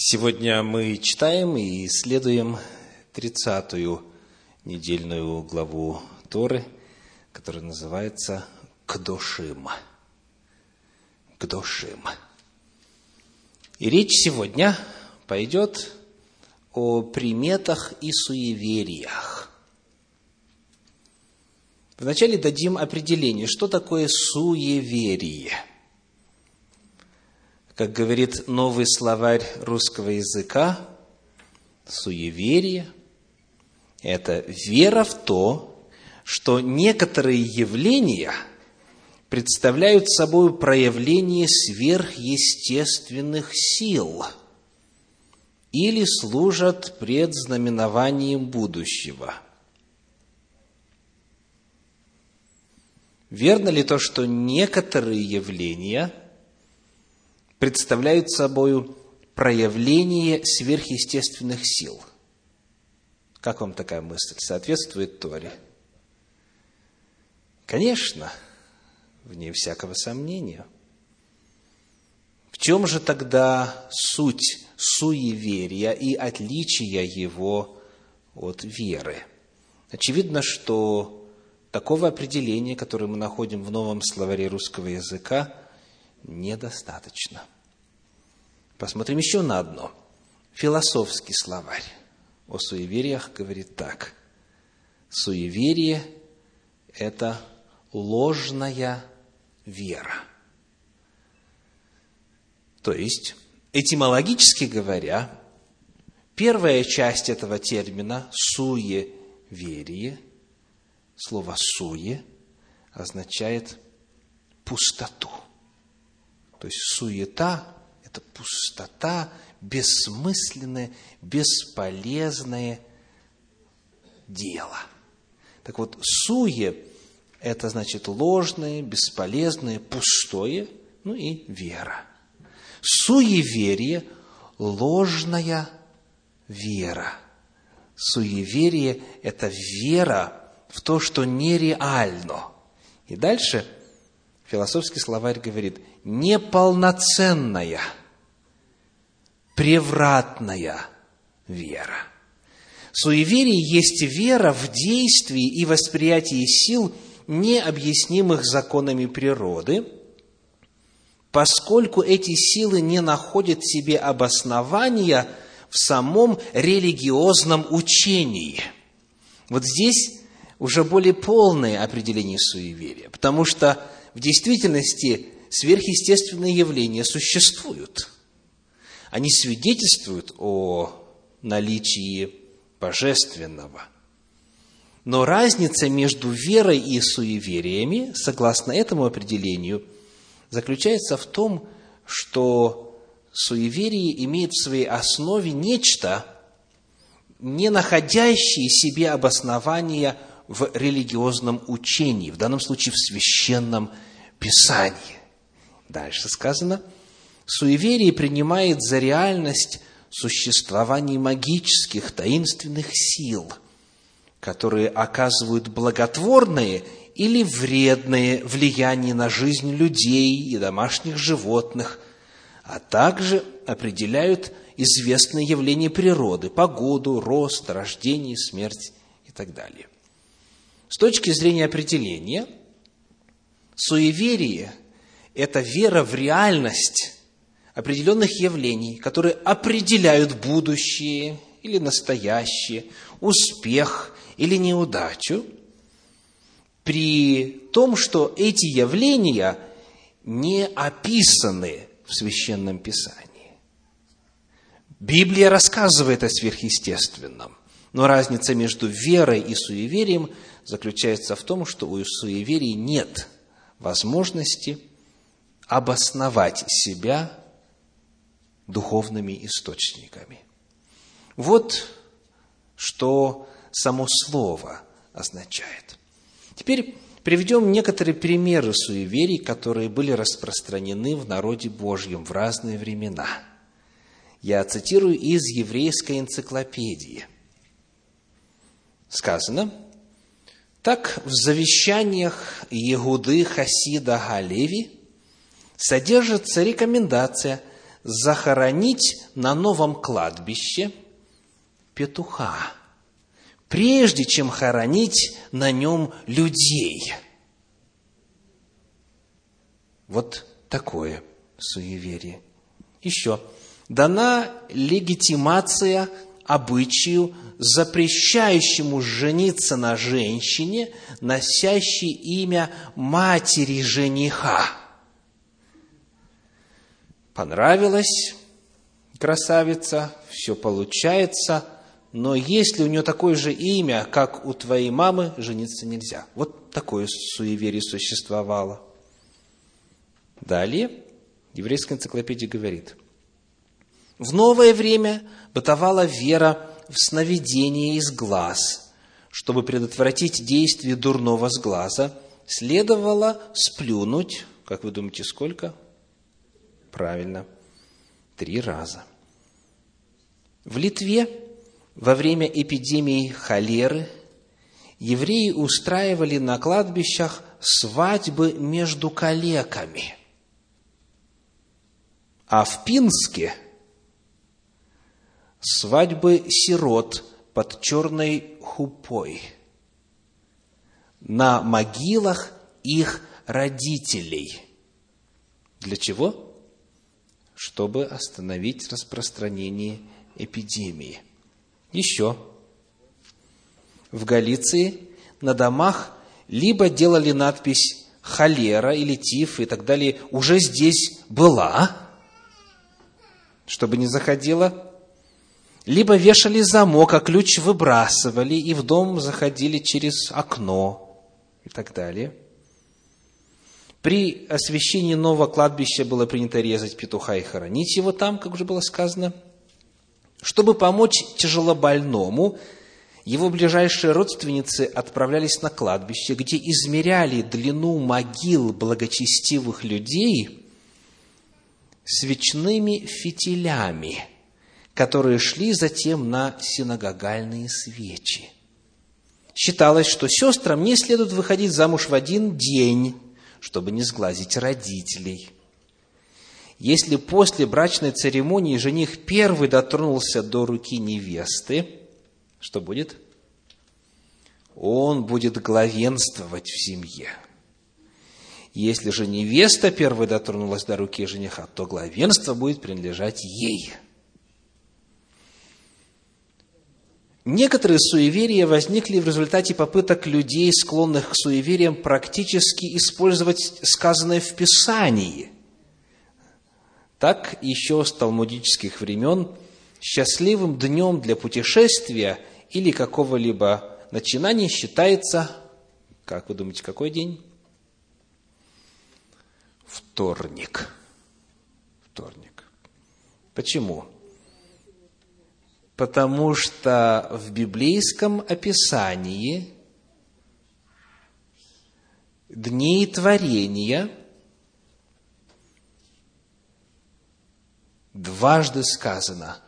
Сегодня мы читаем и исследуем тридцатую недельную главу Торы, которая называется Кдошим. Кдошим. И речь сегодня пойдет о приметах и суевериях. Вначале дадим определение, что такое суеверие – как говорит новый словарь русского языка, суеверие – это вера в то, что некоторые явления представляют собой проявление сверхъестественных сил или служат предзнаменованием будущего. Верно ли то, что некоторые явления – представляют собой проявление сверхъестественных сил. Как вам такая мысль? Соответствует Торе? Конечно, вне всякого сомнения. В чем же тогда суть суеверия и отличия его от веры? Очевидно, что такого определения, которое мы находим в новом словаре русского языка – недостаточно. Посмотрим еще на одно. Философский словарь о суевериях говорит так. Суеверие – это ложная вера. То есть, этимологически говоря, первая часть этого термина «суеверие», слово «суе» означает пустоту – то есть суета – это пустота, бессмысленное, бесполезное дело. Так вот, суе – это значит ложное, бесполезное, пустое, ну и вера. Суеверие – ложная вера. Суеверие – это вера в то, что нереально. И дальше – Философский словарь говорит, неполноценная, превратная вера. Суеверие есть вера в действии и восприятии сил, необъяснимых законами природы, поскольку эти силы не находят себе обоснования в самом религиозном учении. Вот здесь уже более полное определение суеверия, потому что в действительности сверхъестественные явления существуют. Они свидетельствуют о наличии божественного. Но разница между верой и суевериями, согласно этому определению, заключается в том, что суеверие имеет в своей основе нечто, не находящее себе обоснования в религиозном учении, в данном случае в священном Писании. Дальше сказано, суеверие принимает за реальность существование магических, таинственных сил, которые оказывают благотворное или вредное влияние на жизнь людей и домашних животных, а также определяют известные явления природы, погоду, рост, рождение, смерть и так далее. С точки зрения определения – Суеверие – это вера в реальность определенных явлений, которые определяют будущее или настоящее, успех или неудачу, при том, что эти явления не описаны в Священном Писании. Библия рассказывает о сверхъестественном, но разница между верой и суеверием заключается в том, что у суеверий нет – возможности обосновать себя духовными источниками. Вот что само слово означает. Теперь приведем некоторые примеры суеверий, которые были распространены в народе Божьем в разные времена. Я цитирую из еврейской энциклопедии. Сказано – так, в завещаниях Егуды Хасида Галеви содержится рекомендация захоронить на новом кладбище петуха, прежде чем хоронить на нем людей. Вот такое суеверие. Еще. Дана легитимация обычаю, запрещающему жениться на женщине, носящей имя матери жениха. Понравилась красавица, все получается, но если у нее такое же имя, как у твоей мамы, жениться нельзя. Вот такое суеверие существовало. Далее еврейская энциклопедия говорит, в новое время бытовала вера в сновидение из глаз. Чтобы предотвратить действие дурного с глаза, следовало сплюнуть, как вы думаете, сколько? Правильно, три раза. В Литве во время эпидемии холеры евреи устраивали на кладбищах свадьбы между калеками. А в Пинске – свадьбы сирот под черной хупой на могилах их родителей. Для чего? Чтобы остановить распространение эпидемии. Еще. В Галиции на домах либо делали надпись холера или тиф и так далее, уже здесь была, чтобы не заходила либо вешали замок, а ключ выбрасывали, и в дом заходили через окно и так далее. При освящении нового кладбища было принято резать петуха и хоронить его там, как уже было сказано. Чтобы помочь тяжелобольному, его ближайшие родственницы отправлялись на кладбище, где измеряли длину могил благочестивых людей свечными фитилями – которые шли затем на синагогальные свечи. Считалось, что сестрам не следует выходить замуж в один день, чтобы не сглазить родителей. Если после брачной церемонии жених первый дотронулся до руки невесты, что будет? Он будет главенствовать в семье. Если же невеста первой дотронулась до руки жениха, то главенство будет принадлежать ей – Некоторые суеверия возникли в результате попыток людей, склонных к суевериям, практически использовать сказанное в Писании. Так еще с талмудических времен счастливым днем для путешествия или какого-либо начинания считается, как вы думаете, какой день? Вторник. Вторник. Почему? Потому что в библейском описании дней творения дважды сказано,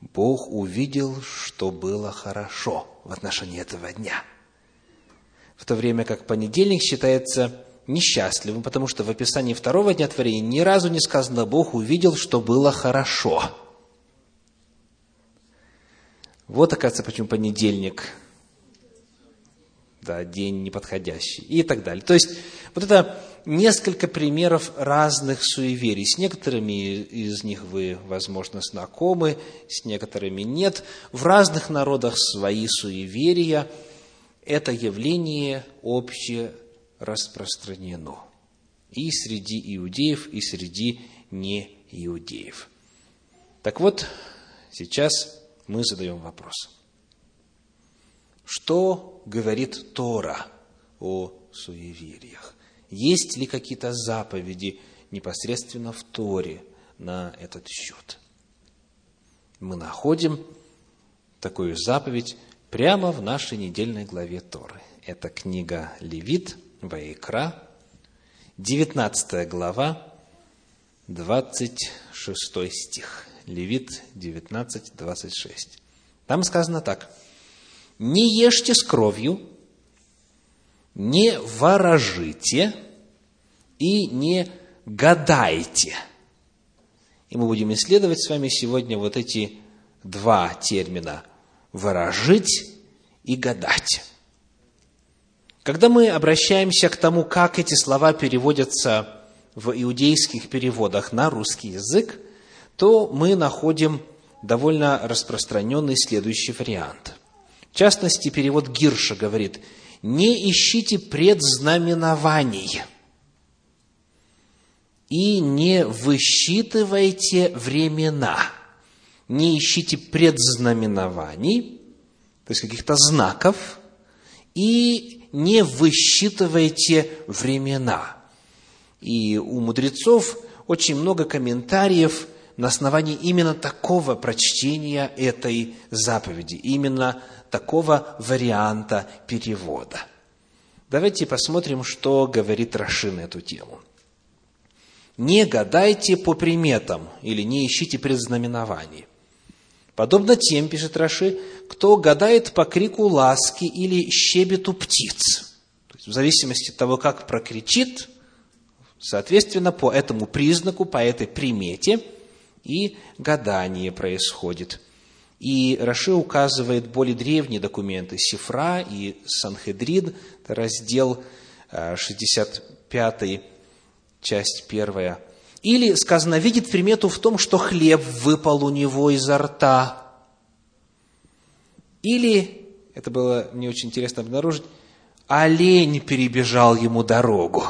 Бог увидел, что было хорошо в отношении этого дня. В то время как понедельник считается несчастливым, потому что в описании второго дня творения ни разу не сказано, Бог увидел, что было хорошо – вот, оказывается, почему понедельник, да, день неподходящий и так далее. То есть, вот это несколько примеров разных суеверий. С некоторыми из них вы, возможно, знакомы, с некоторыми нет. В разных народах свои суеверия. Это явление общее распространено и среди иудеев, и среди неиудеев. Так вот, сейчас мы задаем вопрос. Что говорит Тора о суевериях? Есть ли какие-то заповеди непосредственно в Торе на этот счет? Мы находим такую заповедь прямо в нашей недельной главе Торы. Это книга Левит, Ваикра, 19 глава, 26 стих. Левит 19, 26. Там сказано так. «Не ешьте с кровью, не ворожите и не гадайте, И мы будем исследовать с вами сегодня вот эти два термина – «выражить» и «гадать». Когда мы обращаемся к тому, как эти слова переводятся в иудейских переводах на русский язык, то мы находим довольно распространенный следующий вариант. В частности, перевод Гирша говорит, «Не ищите предзнаменований и не высчитывайте времена». Не ищите предзнаменований, то есть каких-то знаков, и не высчитывайте времена. И у мудрецов очень много комментариев на основании именно такого прочтения этой заповеди, именно такого варианта перевода. Давайте посмотрим, что говорит Раши на эту тему. «Не гадайте по приметам» или «не ищите предзнаменований». Подобно тем, пишет Раши, кто гадает по крику ласки или щебету птиц. То есть, в зависимости от того, как прокричит, соответственно, по этому признаку, по этой примете и гадание происходит. И Раши указывает более древние документы Сифра и Санхедрид, раздел 65, э, часть 1, или, сказано, видит примету в том, что хлеб выпал у него изо рта. Или, это было мне очень интересно обнаружить, олень перебежал ему дорогу.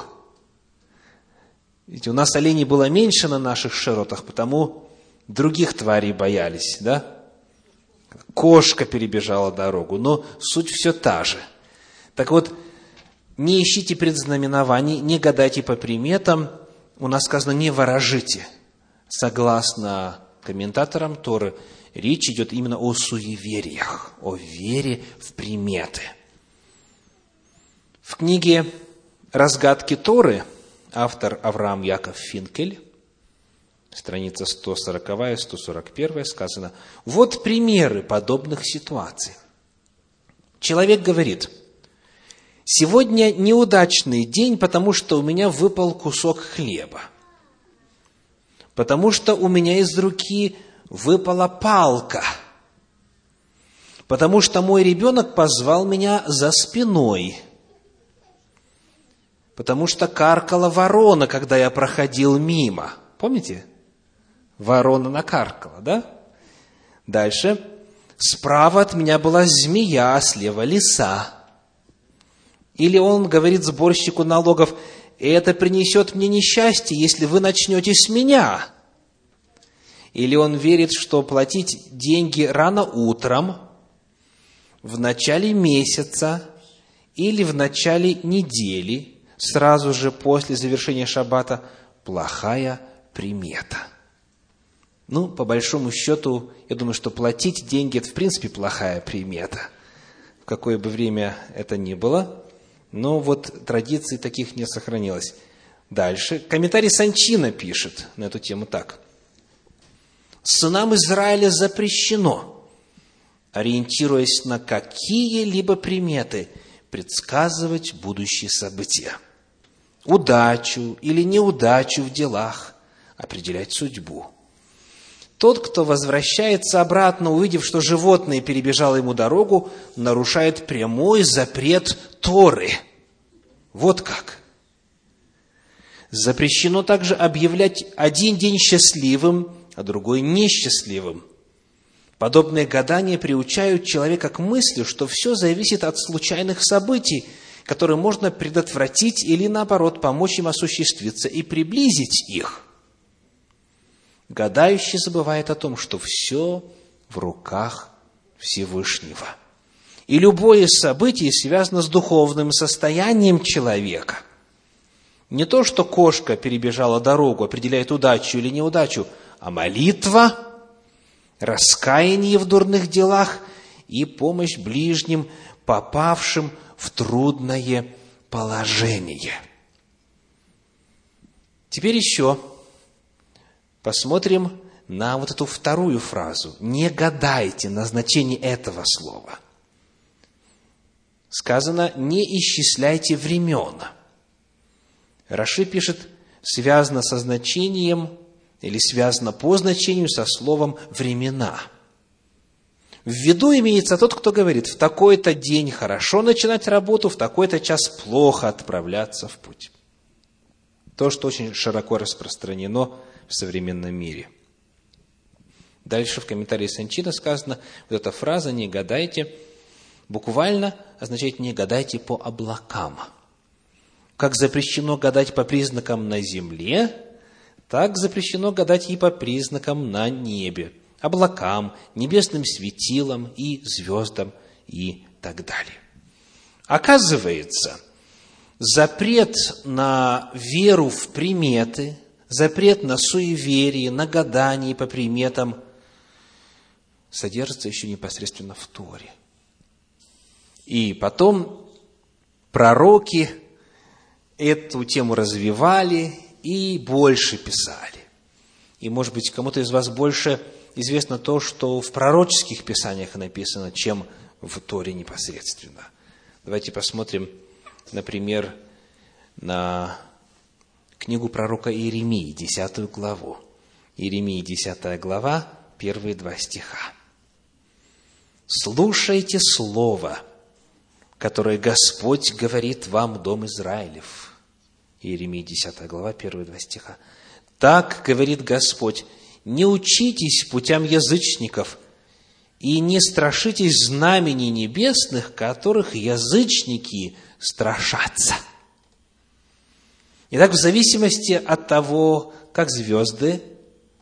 Ведь у нас оленей было меньше на наших широтах, потому других тварей боялись, да? Кошка перебежала дорогу, но суть все та же. Так вот, не ищите предзнаменований, не гадайте по приметам – у нас сказано «не ворожите». Согласно комментаторам Торы, речь идет именно о суевериях, о вере в приметы. В книге «Разгадки Торы» автор Авраам Яков Финкель, страница 140 141 сказано, вот примеры подобных ситуаций. Человек говорит – Сегодня неудачный день, потому что у меня выпал кусок хлеба. Потому что у меня из руки выпала палка. Потому что мой ребенок позвал меня за спиной. Потому что каркала ворона, когда я проходил мимо. Помните? Ворона накаркала, да? Дальше. Справа от меня была змея, а слева лиса. Или он говорит сборщику налогов, это принесет мне несчастье, если вы начнете с меня. Или он верит, что платить деньги рано утром, в начале месяца или в начале недели, сразу же после завершения шаббата, плохая примета. Ну, по большому счету, я думаю, что платить деньги – это в принципе плохая примета. В какое бы время это ни было – но вот традиций таких не сохранилось. Дальше. Комментарий Санчина пишет на эту тему так. Сынам Израиля запрещено, ориентируясь на какие-либо приметы, предсказывать будущие события. Удачу или неудачу в делах, определять судьбу. Тот, кто возвращается обратно, увидев, что животное перебежало ему дорогу, нарушает прямой запрет Торы. Вот как. Запрещено также объявлять один день счастливым, а другой несчастливым. Подобные гадания приучают человека к мысли, что все зависит от случайных событий, которые можно предотвратить или, наоборот, помочь им осуществиться и приблизить их. Гадающий забывает о том, что все в руках Всевышнего. И любое событие связано с духовным состоянием человека. Не то, что кошка перебежала дорогу, определяет удачу или неудачу, а молитва, раскаяние в дурных делах и помощь ближним, попавшим в трудное положение. Теперь еще посмотрим на вот эту вторую фразу. Не гадайте на значение этого слова. Сказано, не исчисляйте времен. Раши пишет, связано со значением или связано по значению со словом «времена». В виду имеется тот, кто говорит, в такой-то день хорошо начинать работу, в такой-то час плохо отправляться в путь. То, что очень широко распространено в современном мире. Дальше в комментарии Санчина сказано, вот эта фраза «не гадайте» буквально означает «не гадайте по облакам». Как запрещено гадать по признакам на земле, так запрещено гадать и по признакам на небе, облакам, небесным светилам и звездам и так далее. Оказывается, запрет на веру в приметы, запрет на суеверие, на гадание по приметам содержится еще непосредственно в Торе. И потом пророки эту тему развивали и больше писали. И, может быть, кому-то из вас больше известно то, что в пророческих писаниях написано, чем в Торе непосредственно. Давайте посмотрим, например, на книгу пророка Иеремии, 10 главу. Иеремии, 10 глава, первые два стиха. «Слушайте слово, которое Господь говорит вам, Дом Израилев». Иеремии 10 глава, первые два стиха. «Так, говорит Господь, не учитесь путям язычников и не страшитесь знамений небесных, которых язычники страшатся». Итак, в зависимости от того, как звезды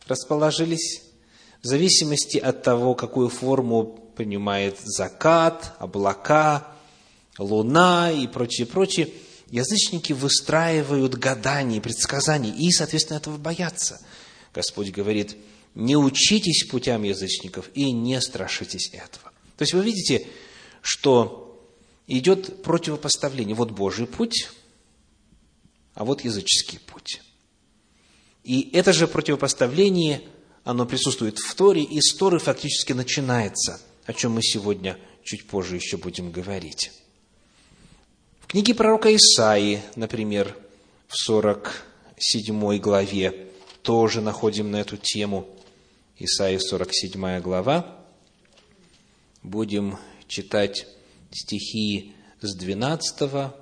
расположились, в зависимости от того, какую форму принимает закат, облака, луна и прочее, прочее, язычники выстраивают гадания, предсказания и, соответственно, этого боятся. Господь говорит, не учитесь путям язычников и не страшитесь этого. То есть вы видите, что идет противопоставление. Вот Божий путь, а вот языческий путь. И это же противопоставление, оно присутствует в Торе, и с Торы фактически начинается, о чем мы сегодня чуть позже еще будем говорить книге пророка Исаии, например, в 47 главе, тоже находим на эту тему. Исаия, 47 глава. Будем читать стихи с 12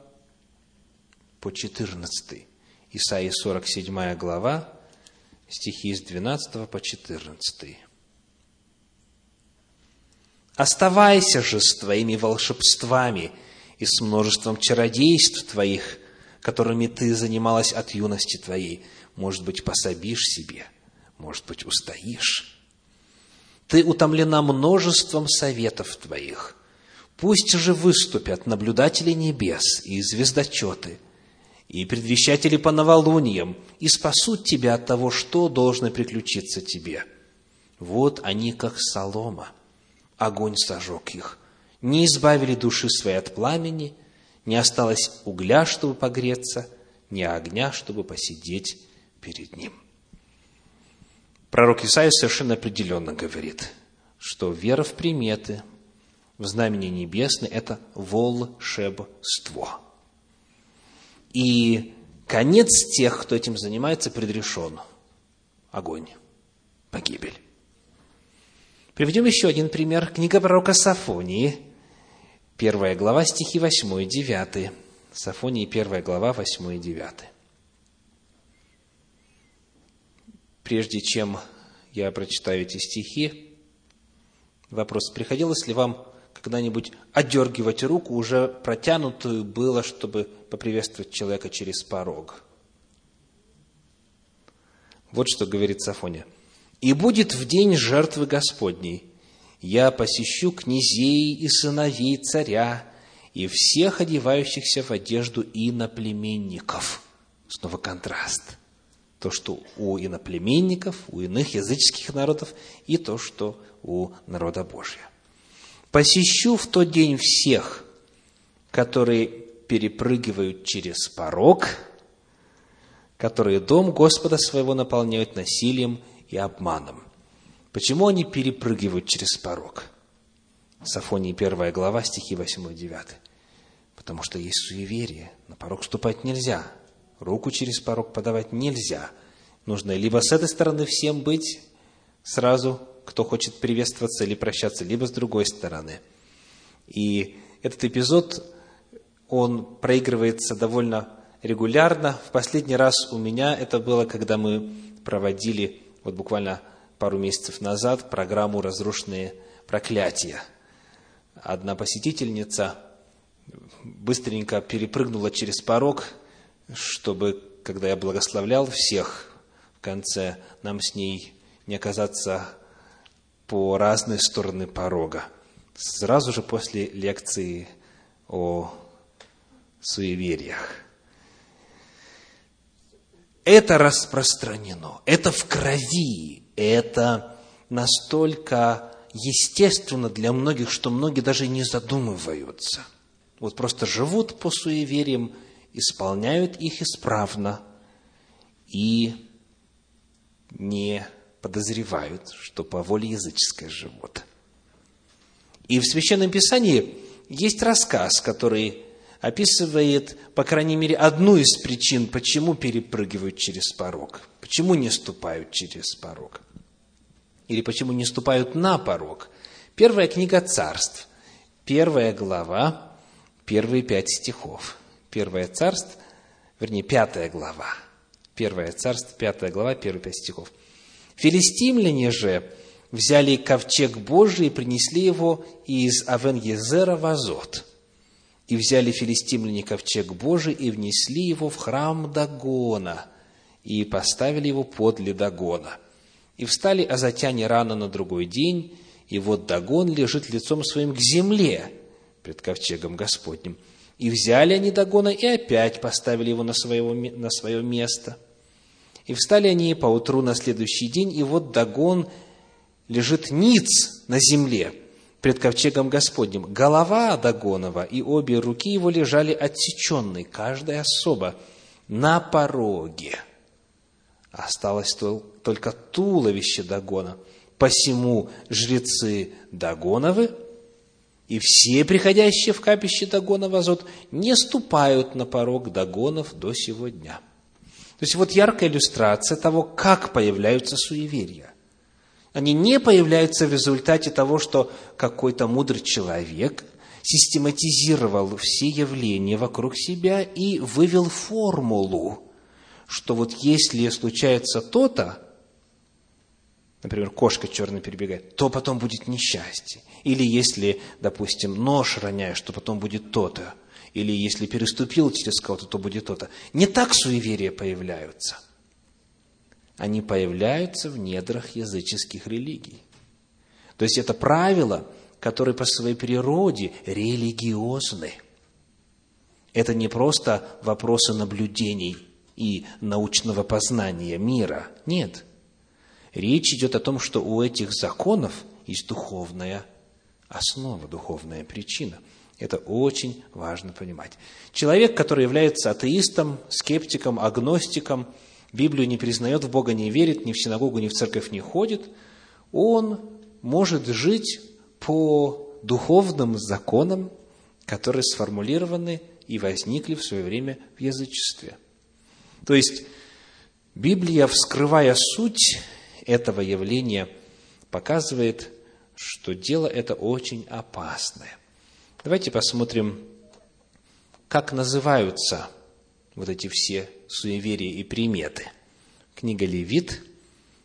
по 14. Исаия, 47 глава, стихи с 12 по 14. «Оставайся же с твоими волшебствами – и с множеством чародейств твоих, которыми ты занималась от юности твоей. Может быть, пособишь себе, может быть, устоишь. Ты утомлена множеством советов твоих. Пусть же выступят наблюдатели небес и звездочеты, и предвещатели по новолуниям, и спасут тебя от того, что должно приключиться тебе. Вот они, как солома, огонь сожег их, не избавили души своей от пламени, не осталось угля, чтобы погреться, ни огня, чтобы посидеть перед ним. Пророк Исаия совершенно определенно говорит, что вера в приметы, в знамение небесное – это волшебство. И конец тех, кто этим занимается, предрешен. Огонь, погибель. Приведем еще один пример. Книга пророка Сафонии – Первая глава, стихи 8 и 9. Сафонии, первая глава, 8 и 9. Прежде чем я прочитаю эти стихи, вопрос, приходилось ли вам когда-нибудь отдергивать руку, уже протянутую было, чтобы поприветствовать человека через порог? Вот что говорит Сафония. «И будет в день жертвы Господней, я посещу князей и сыновей царя и всех одевающихся в одежду иноплеменников. Снова контраст. То, что у иноплеменников, у иных языческих народов, и то, что у народа Божия. Посещу в тот день всех, которые перепрыгивают через порог, которые дом Господа своего наполняют насилием и обманом. Почему они перепрыгивают через порог? Сафонии 1 глава, стихи 8 и 9. Потому что есть суеверие. На порог ступать нельзя. Руку через порог подавать нельзя. нужно либо с этой стороны всем быть сразу, кто хочет приветствоваться или прощаться, либо с другой стороны. И этот эпизод, он проигрывается довольно регулярно. В последний раз у меня это было, когда мы проводили, вот буквально пару месяцев назад, программу «Разрушенные проклятия». Одна посетительница быстренько перепрыгнула через порог, чтобы, когда я благословлял всех в конце, нам с ней не оказаться по разные стороны порога. Сразу же после лекции о суевериях. Это распространено, это в крови, это настолько естественно для многих, что многие даже не задумываются. Вот просто живут по суевериям, исполняют их исправно и не подозревают, что по воле языческое живут. И в Священном Писании есть рассказ, который описывает, по крайней мере, одну из причин, почему перепрыгивают через порог, почему не ступают через порог, или почему не ступают на порог. Первая книга царств, первая глава, первые пять стихов. Первое царств, вернее, пятая глава. Первое царство, пятая глава, первые пять стихов. Филистимляне же взяли ковчег Божий и принесли его из Авен-Езера в Азот – и взяли филистимляне ковчег Божий и внесли его в храм Дагона, и поставили его подле Дагона. И встали азотяне рано на другой день, и вот Дагон лежит лицом своим к земле пред ковчегом Господним. И взяли они Дагона, и опять поставили его на, своего, на свое место. И встали они поутру на следующий день, и вот Дагон лежит ниц на земле, пред ковчегом Господним. Голова Дагонова и обе руки его лежали отсеченные, каждая особа, на пороге. Осталось только туловище Дагона. Посему жрецы Дагоновы и все приходящие в капище Дагона Азот не ступают на порог Дагонов до сего дня. То есть вот яркая иллюстрация того, как появляются суеверия. Они не появляются в результате того, что какой-то мудрый человек систематизировал все явления вокруг себя и вывел формулу, что вот если случается то-то, например, кошка черная перебегает, то потом будет несчастье. Или если, допустим, нож роняешь, то потом будет то-то. Или если переступил через кого-то, то будет то-то. Не так суеверия появляются – они появляются в недрах языческих религий. То есть это правила, которые по своей природе религиозны. Это не просто вопросы наблюдений и научного познания мира. Нет. Речь идет о том, что у этих законов есть духовная основа, духовная причина. Это очень важно понимать. Человек, который является атеистом, скептиком, агностиком – Библию не признает, в Бога не верит, ни в синагогу, ни в церковь не ходит, он может жить по духовным законам, которые сформулированы и возникли в свое время в язычестве. То есть, Библия, вскрывая суть этого явления, показывает, что дело это очень опасное. Давайте посмотрим, как называются вот эти все суеверия и приметы. Книга Левит,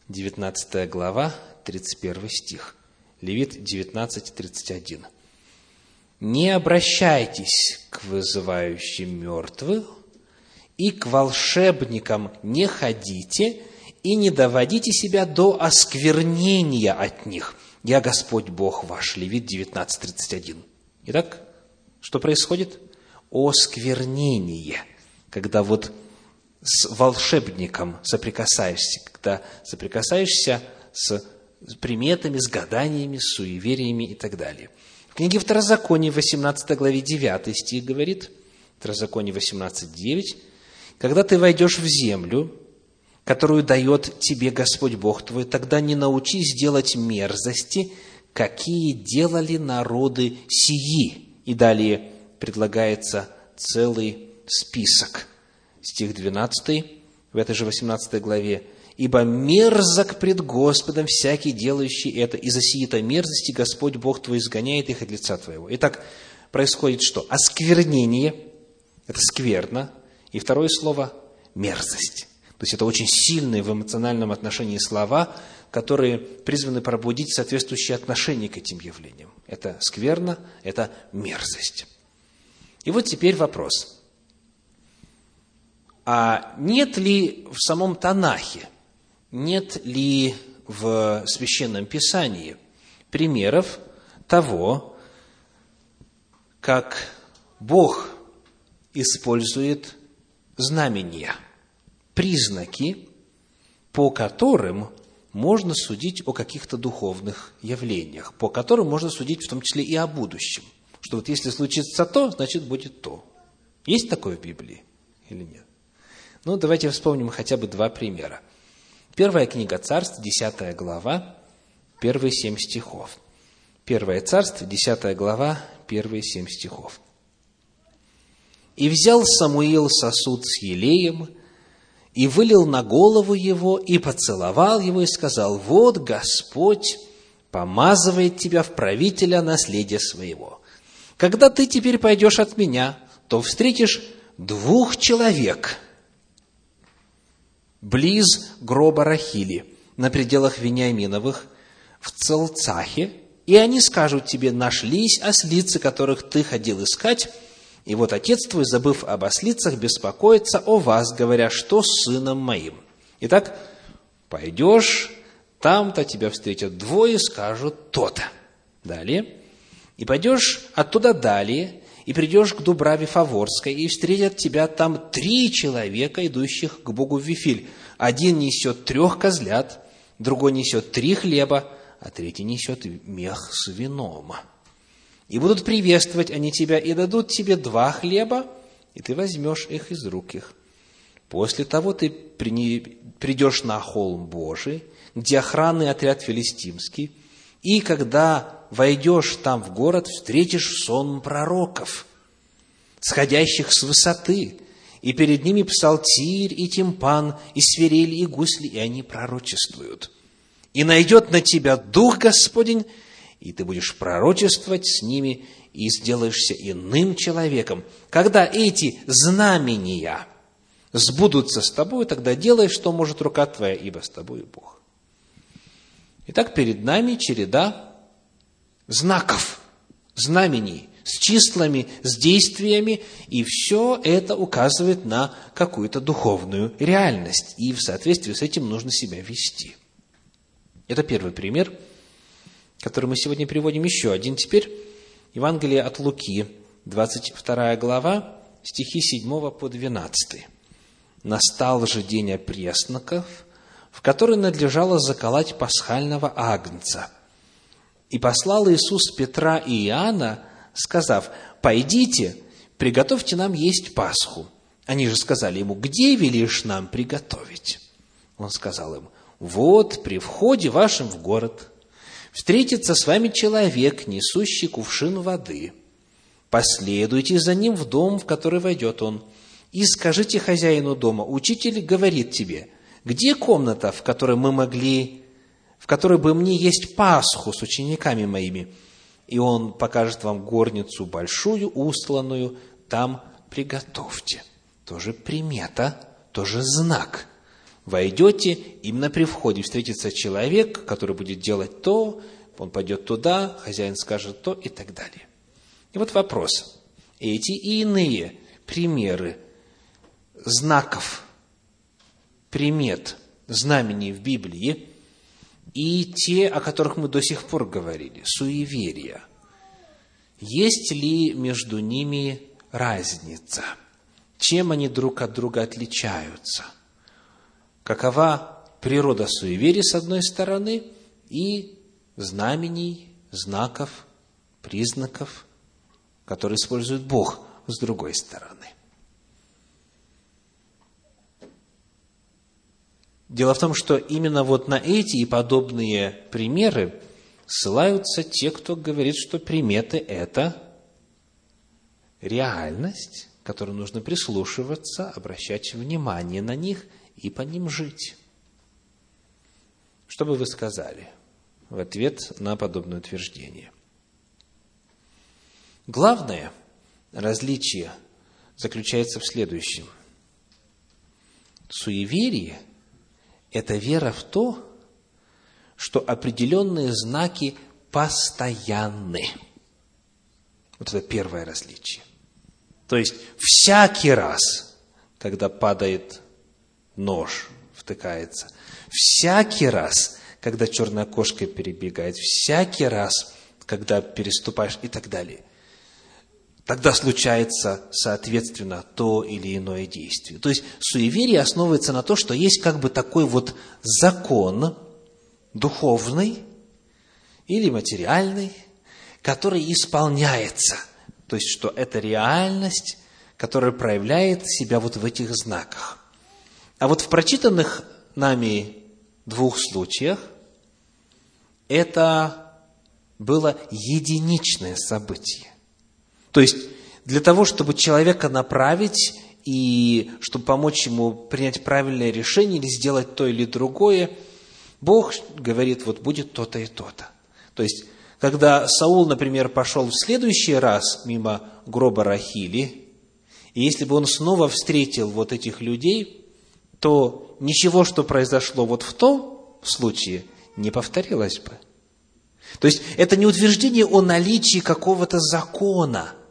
19 глава, 31 стих. Левит 19, 31. «Не обращайтесь к вызывающим мертвых, и к волшебникам не ходите, и не доводите себя до осквернения от них. Я Господь Бог ваш». Левит 19, 31. Итак, что происходит? Осквернение. Когда вот с волшебником соприкасаешься, когда соприкасаешься с приметами, с гаданиями, с суевериями и так далее. В книге Второзаконие, 18 главе 9 стих говорит, Второзаконие 18, 9, «Когда ты войдешь в землю, которую дает тебе Господь Бог твой, тогда не научись делать мерзости, какие делали народы сии». И далее предлагается целый список – стих 12, в этой же 18 главе, ибо мерзок пред Господом всякий делающий это, и за сии-то мерзости Господь Бог твой изгоняет их от лица твоего». Итак, происходит что? Осквернение – это скверно, и второе слово – мерзость. То есть это очень сильные в эмоциональном отношении слова, которые призваны пробудить соответствующее отношение к этим явлениям. Это скверно, это мерзость. И вот теперь вопрос. А нет ли в самом Танахе, нет ли в Священном Писании примеров того, как Бог использует знамения – признаки, по которым можно судить о каких-то духовных явлениях, по которым можно судить в том числе и о будущем. Что вот если случится то, значит будет то. Есть такое в Библии или нет? Ну, давайте вспомним хотя бы два примера. Первая книга Царств, 10 глава, первые семь стихов. Первое царство, 10 глава, первые семь стихов. «И взял Самуил сосуд с елеем, и вылил на голову его, и поцеловал его, и сказал, «Вот Господь помазывает тебя в правителя наследия своего. Когда ты теперь пойдешь от меня, то встретишь двух человек близ гроба Рахили, на пределах Вениаминовых, в Целцахе, и они скажут тебе, нашлись ослицы, которых ты ходил искать, и вот отец твой, забыв об ослицах, беспокоится о вас, говоря, что с сыном моим. Итак, пойдешь, там-то тебя встретят двое, скажут то-то. Далее. И пойдешь оттуда далее, и придешь к Дубраве Фаворской, и встретят тебя там три человека, идущих к Богу в Вифиль. Один несет трех козлят, другой несет три хлеба, а третий несет мех с вином. И будут приветствовать они тебя, и дадут тебе два хлеба, и ты возьмешь их из рук их. После того ты придешь на холм Божий, где охранный отряд филистимский, и когда войдешь там в город, встретишь сон пророков, сходящих с высоты, и перед ними псалтирь и тимпан, и свирель, и гусли, и они пророчествуют. И найдет на тебя Дух Господень, и ты будешь пророчествовать с ними и сделаешься иным человеком. Когда эти знамения сбудутся с тобой, тогда делай, что может рука твоя, ибо с тобой Бог. Итак, перед нами череда знаков, знамений, с числами, с действиями, и все это указывает на какую-то духовную реальность, и в соответствии с этим нужно себя вести. Это первый пример – который мы сегодня приводим еще один теперь. Евангелие от Луки, 22 глава, стихи 7 по 12. «Настал же день опресноков, в который надлежало заколоть пасхального агнца. И послал Иисус Петра и Иоанна, сказав, «Пойдите, приготовьте нам есть Пасху». Они же сказали ему, «Где велишь нам приготовить?» Он сказал им, «Вот при входе вашем в город, Встретится с вами человек, несущий кувшин воды. Последуйте за ним в дом, в который войдет он, и скажите хозяину дома, учитель говорит тебе, где комната, в которой мы могли, в которой бы мне есть Пасху с учениками моими? И он покажет вам горницу большую, устланную, там приготовьте. Тоже примета, тоже знак – войдете, именно при входе встретится человек, который будет делать то, он пойдет туда, хозяин скажет то и так далее. И вот вопрос. Эти и иные примеры знаков, примет, знамений в Библии и те, о которых мы до сих пор говорили, суеверия. Есть ли между ними разница? Чем они друг от друга отличаются – какова природа суеверий с одной стороны и знамений, знаков, признаков, которые использует Бог с другой стороны. Дело в том, что именно вот на эти и подобные примеры ссылаются те, кто говорит, что приметы – это реальность, которой нужно прислушиваться, обращать внимание на них и по ним жить. Что бы вы сказали в ответ на подобное утверждение? Главное различие заключается в следующем. Суеверие – это вера в то, что определенные знаки постоянны. Вот это первое различие. То есть, всякий раз, когда падает нож, втыкается, всякий раз, когда черная кошка перебегает, всякий раз, когда переступаешь и так далее – тогда случается, соответственно, то или иное действие. То есть суеверие основывается на то, что есть как бы такой вот закон духовный или материальный, который исполняется. То есть, что это реальность, которая проявляет себя вот в этих знаках. А вот в прочитанных нами двух случаях это было единичное событие. То есть, для того, чтобы человека направить и чтобы помочь ему принять правильное решение или сделать то или другое, Бог говорит, вот будет то-то и то-то. То есть, когда Саул, например, пошел в следующий раз мимо гроба Рахили, и если бы он снова встретил вот этих людей, то ничего, что произошло вот в том случае, не повторилось бы. То есть, это не утверждение о наличии какого-то закона –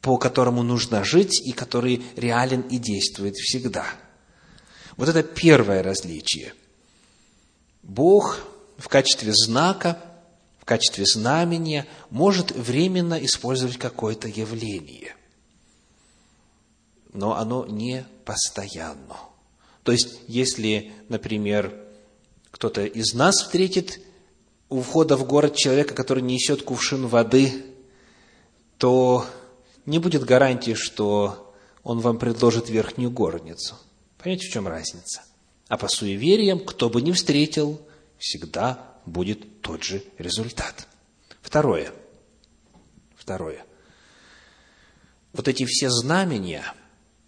по которому нужно жить и который реален и действует всегда. Вот это первое различие. Бог в качестве знака, в качестве знамения может временно использовать какое-то явление, но оно не постоянно. То есть, если, например, кто-то из нас встретит у входа в город человека, который несет кувшин воды, то не будет гарантии, что он вам предложит верхнюю горницу. Понимаете, в чем разница? А по суевериям, кто бы ни встретил, всегда будет тот же результат. Второе. Второе. Вот эти все знамения,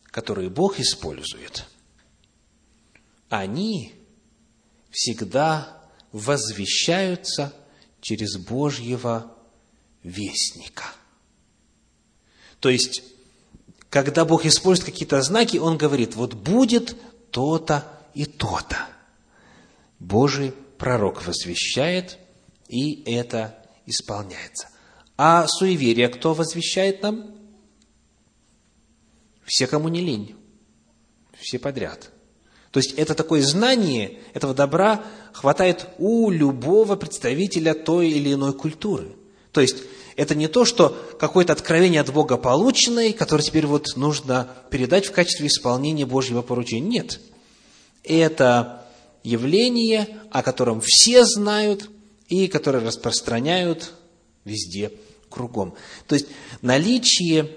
которые Бог использует, они всегда возвещаются через Божьего вестника – то есть, когда Бог использует какие-то знаки, Он говорит, вот будет то-то и то-то. Божий пророк возвещает, и это исполняется. А суеверие кто возвещает нам? Все, кому не лень. Все подряд. То есть это такое знание, этого добра хватает у любого представителя той или иной культуры. То есть это не то, что какое-то откровение от Бога полученное, которое теперь вот нужно передать в качестве исполнения Божьего поручения. Нет. Это явление, о котором все знают и которое распространяют везде, кругом. То есть наличие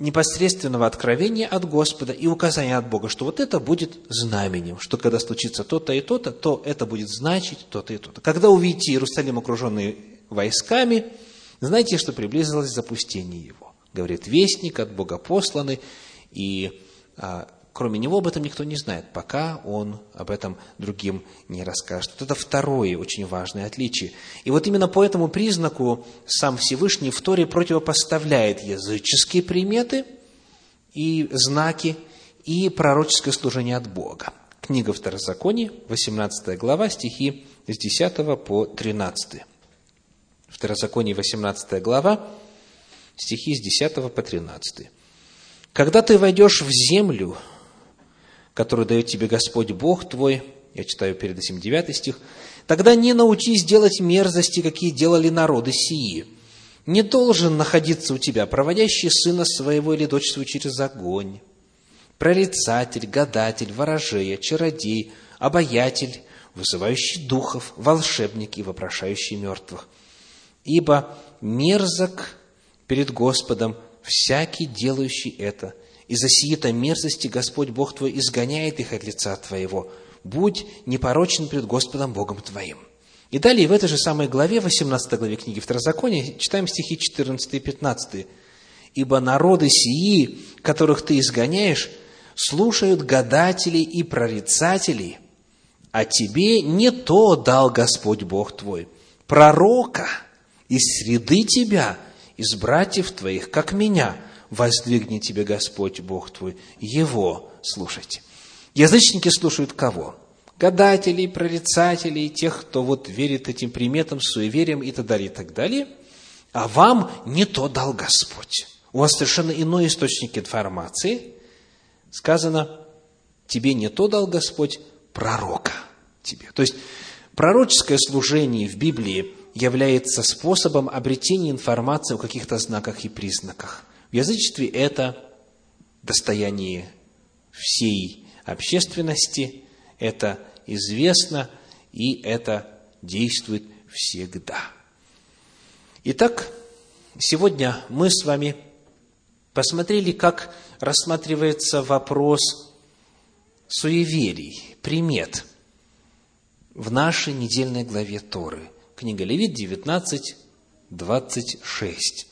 непосредственного откровения от Господа и указания от Бога, что вот это будет знаменем, что когда случится то-то и то-то, то это будет значить то-то и то-то. Когда увидите Иерусалим, окруженный войсками, знаете, что приблизилось запустение его. Говорит, вестник от Бога посланный, и а, кроме него об этом никто не знает, пока он об этом другим не расскажет. Вот это второе очень важное отличие. И вот именно по этому признаку сам Всевышний в Торе противопоставляет языческие приметы и знаки и пророческое служение от Бога. Книга Второзакония, 18 глава, стихи с 10 по 13. Второзаконие, 18 глава, стихи с 10 по 13. «Когда ты войдешь в землю, которую дает тебе Господь Бог твой, я читаю перед этим 9 стих, тогда не научись делать мерзости, какие делали народы сии. Не должен находиться у тебя проводящий сына своего или дочь свою через огонь, прорицатель, гадатель, ворожея, чародей, обаятель, вызывающий духов, волшебник и вопрошающий мертвых – Ибо мерзок перед Господом всякий, делающий это. И за сии-то мерзости Господь Бог твой изгоняет их от лица твоего. Будь непорочен пред Господом Богом твоим. И далее в этой же самой главе, 18 главе книги Второзакония, читаем стихи 14 и 15. «Ибо народы сии, которых ты изгоняешь, слушают гадателей и прорицателей, а тебе не то дал Господь Бог твой, пророка из среды тебя, из братьев твоих, как меня, воздвигни тебе Господь Бог твой, его слушайте. Язычники слушают кого? Гадателей, прорицателей, тех, кто вот верит этим приметам, суевериям и так далее, и так далее. А вам не то дал Господь. У вас совершенно иной источник информации. Сказано, тебе не то дал Господь, пророка тебе. То есть, пророческое служение в Библии является способом обретения информации о каких-то знаках и признаках. В язычестве это достояние всей общественности, это известно и это действует всегда. Итак, сегодня мы с вами посмотрели, как рассматривается вопрос суеверий, примет в нашей недельной главе Торы. Книга Левит 19, 26.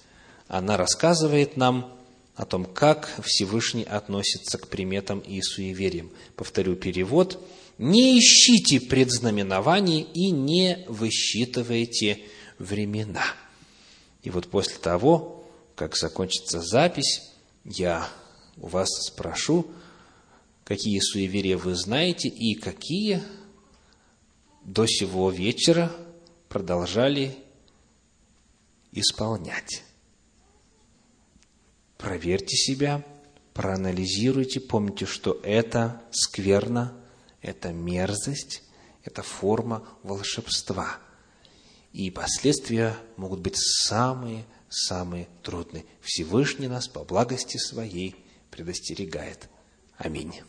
Она рассказывает нам о том, как Всевышний относится к приметам и суевериям. Повторю перевод. «Не ищите предзнаменований и не высчитывайте времена». И вот после того, как закончится запись, я у вас спрошу, какие суеверия вы знаете и какие до сего вечера продолжали исполнять. Проверьте себя, проанализируйте, помните, что это скверно, это мерзость, это форма волшебства. И последствия могут быть самые-самые трудные. Всевышний нас по благости своей предостерегает. Аминь.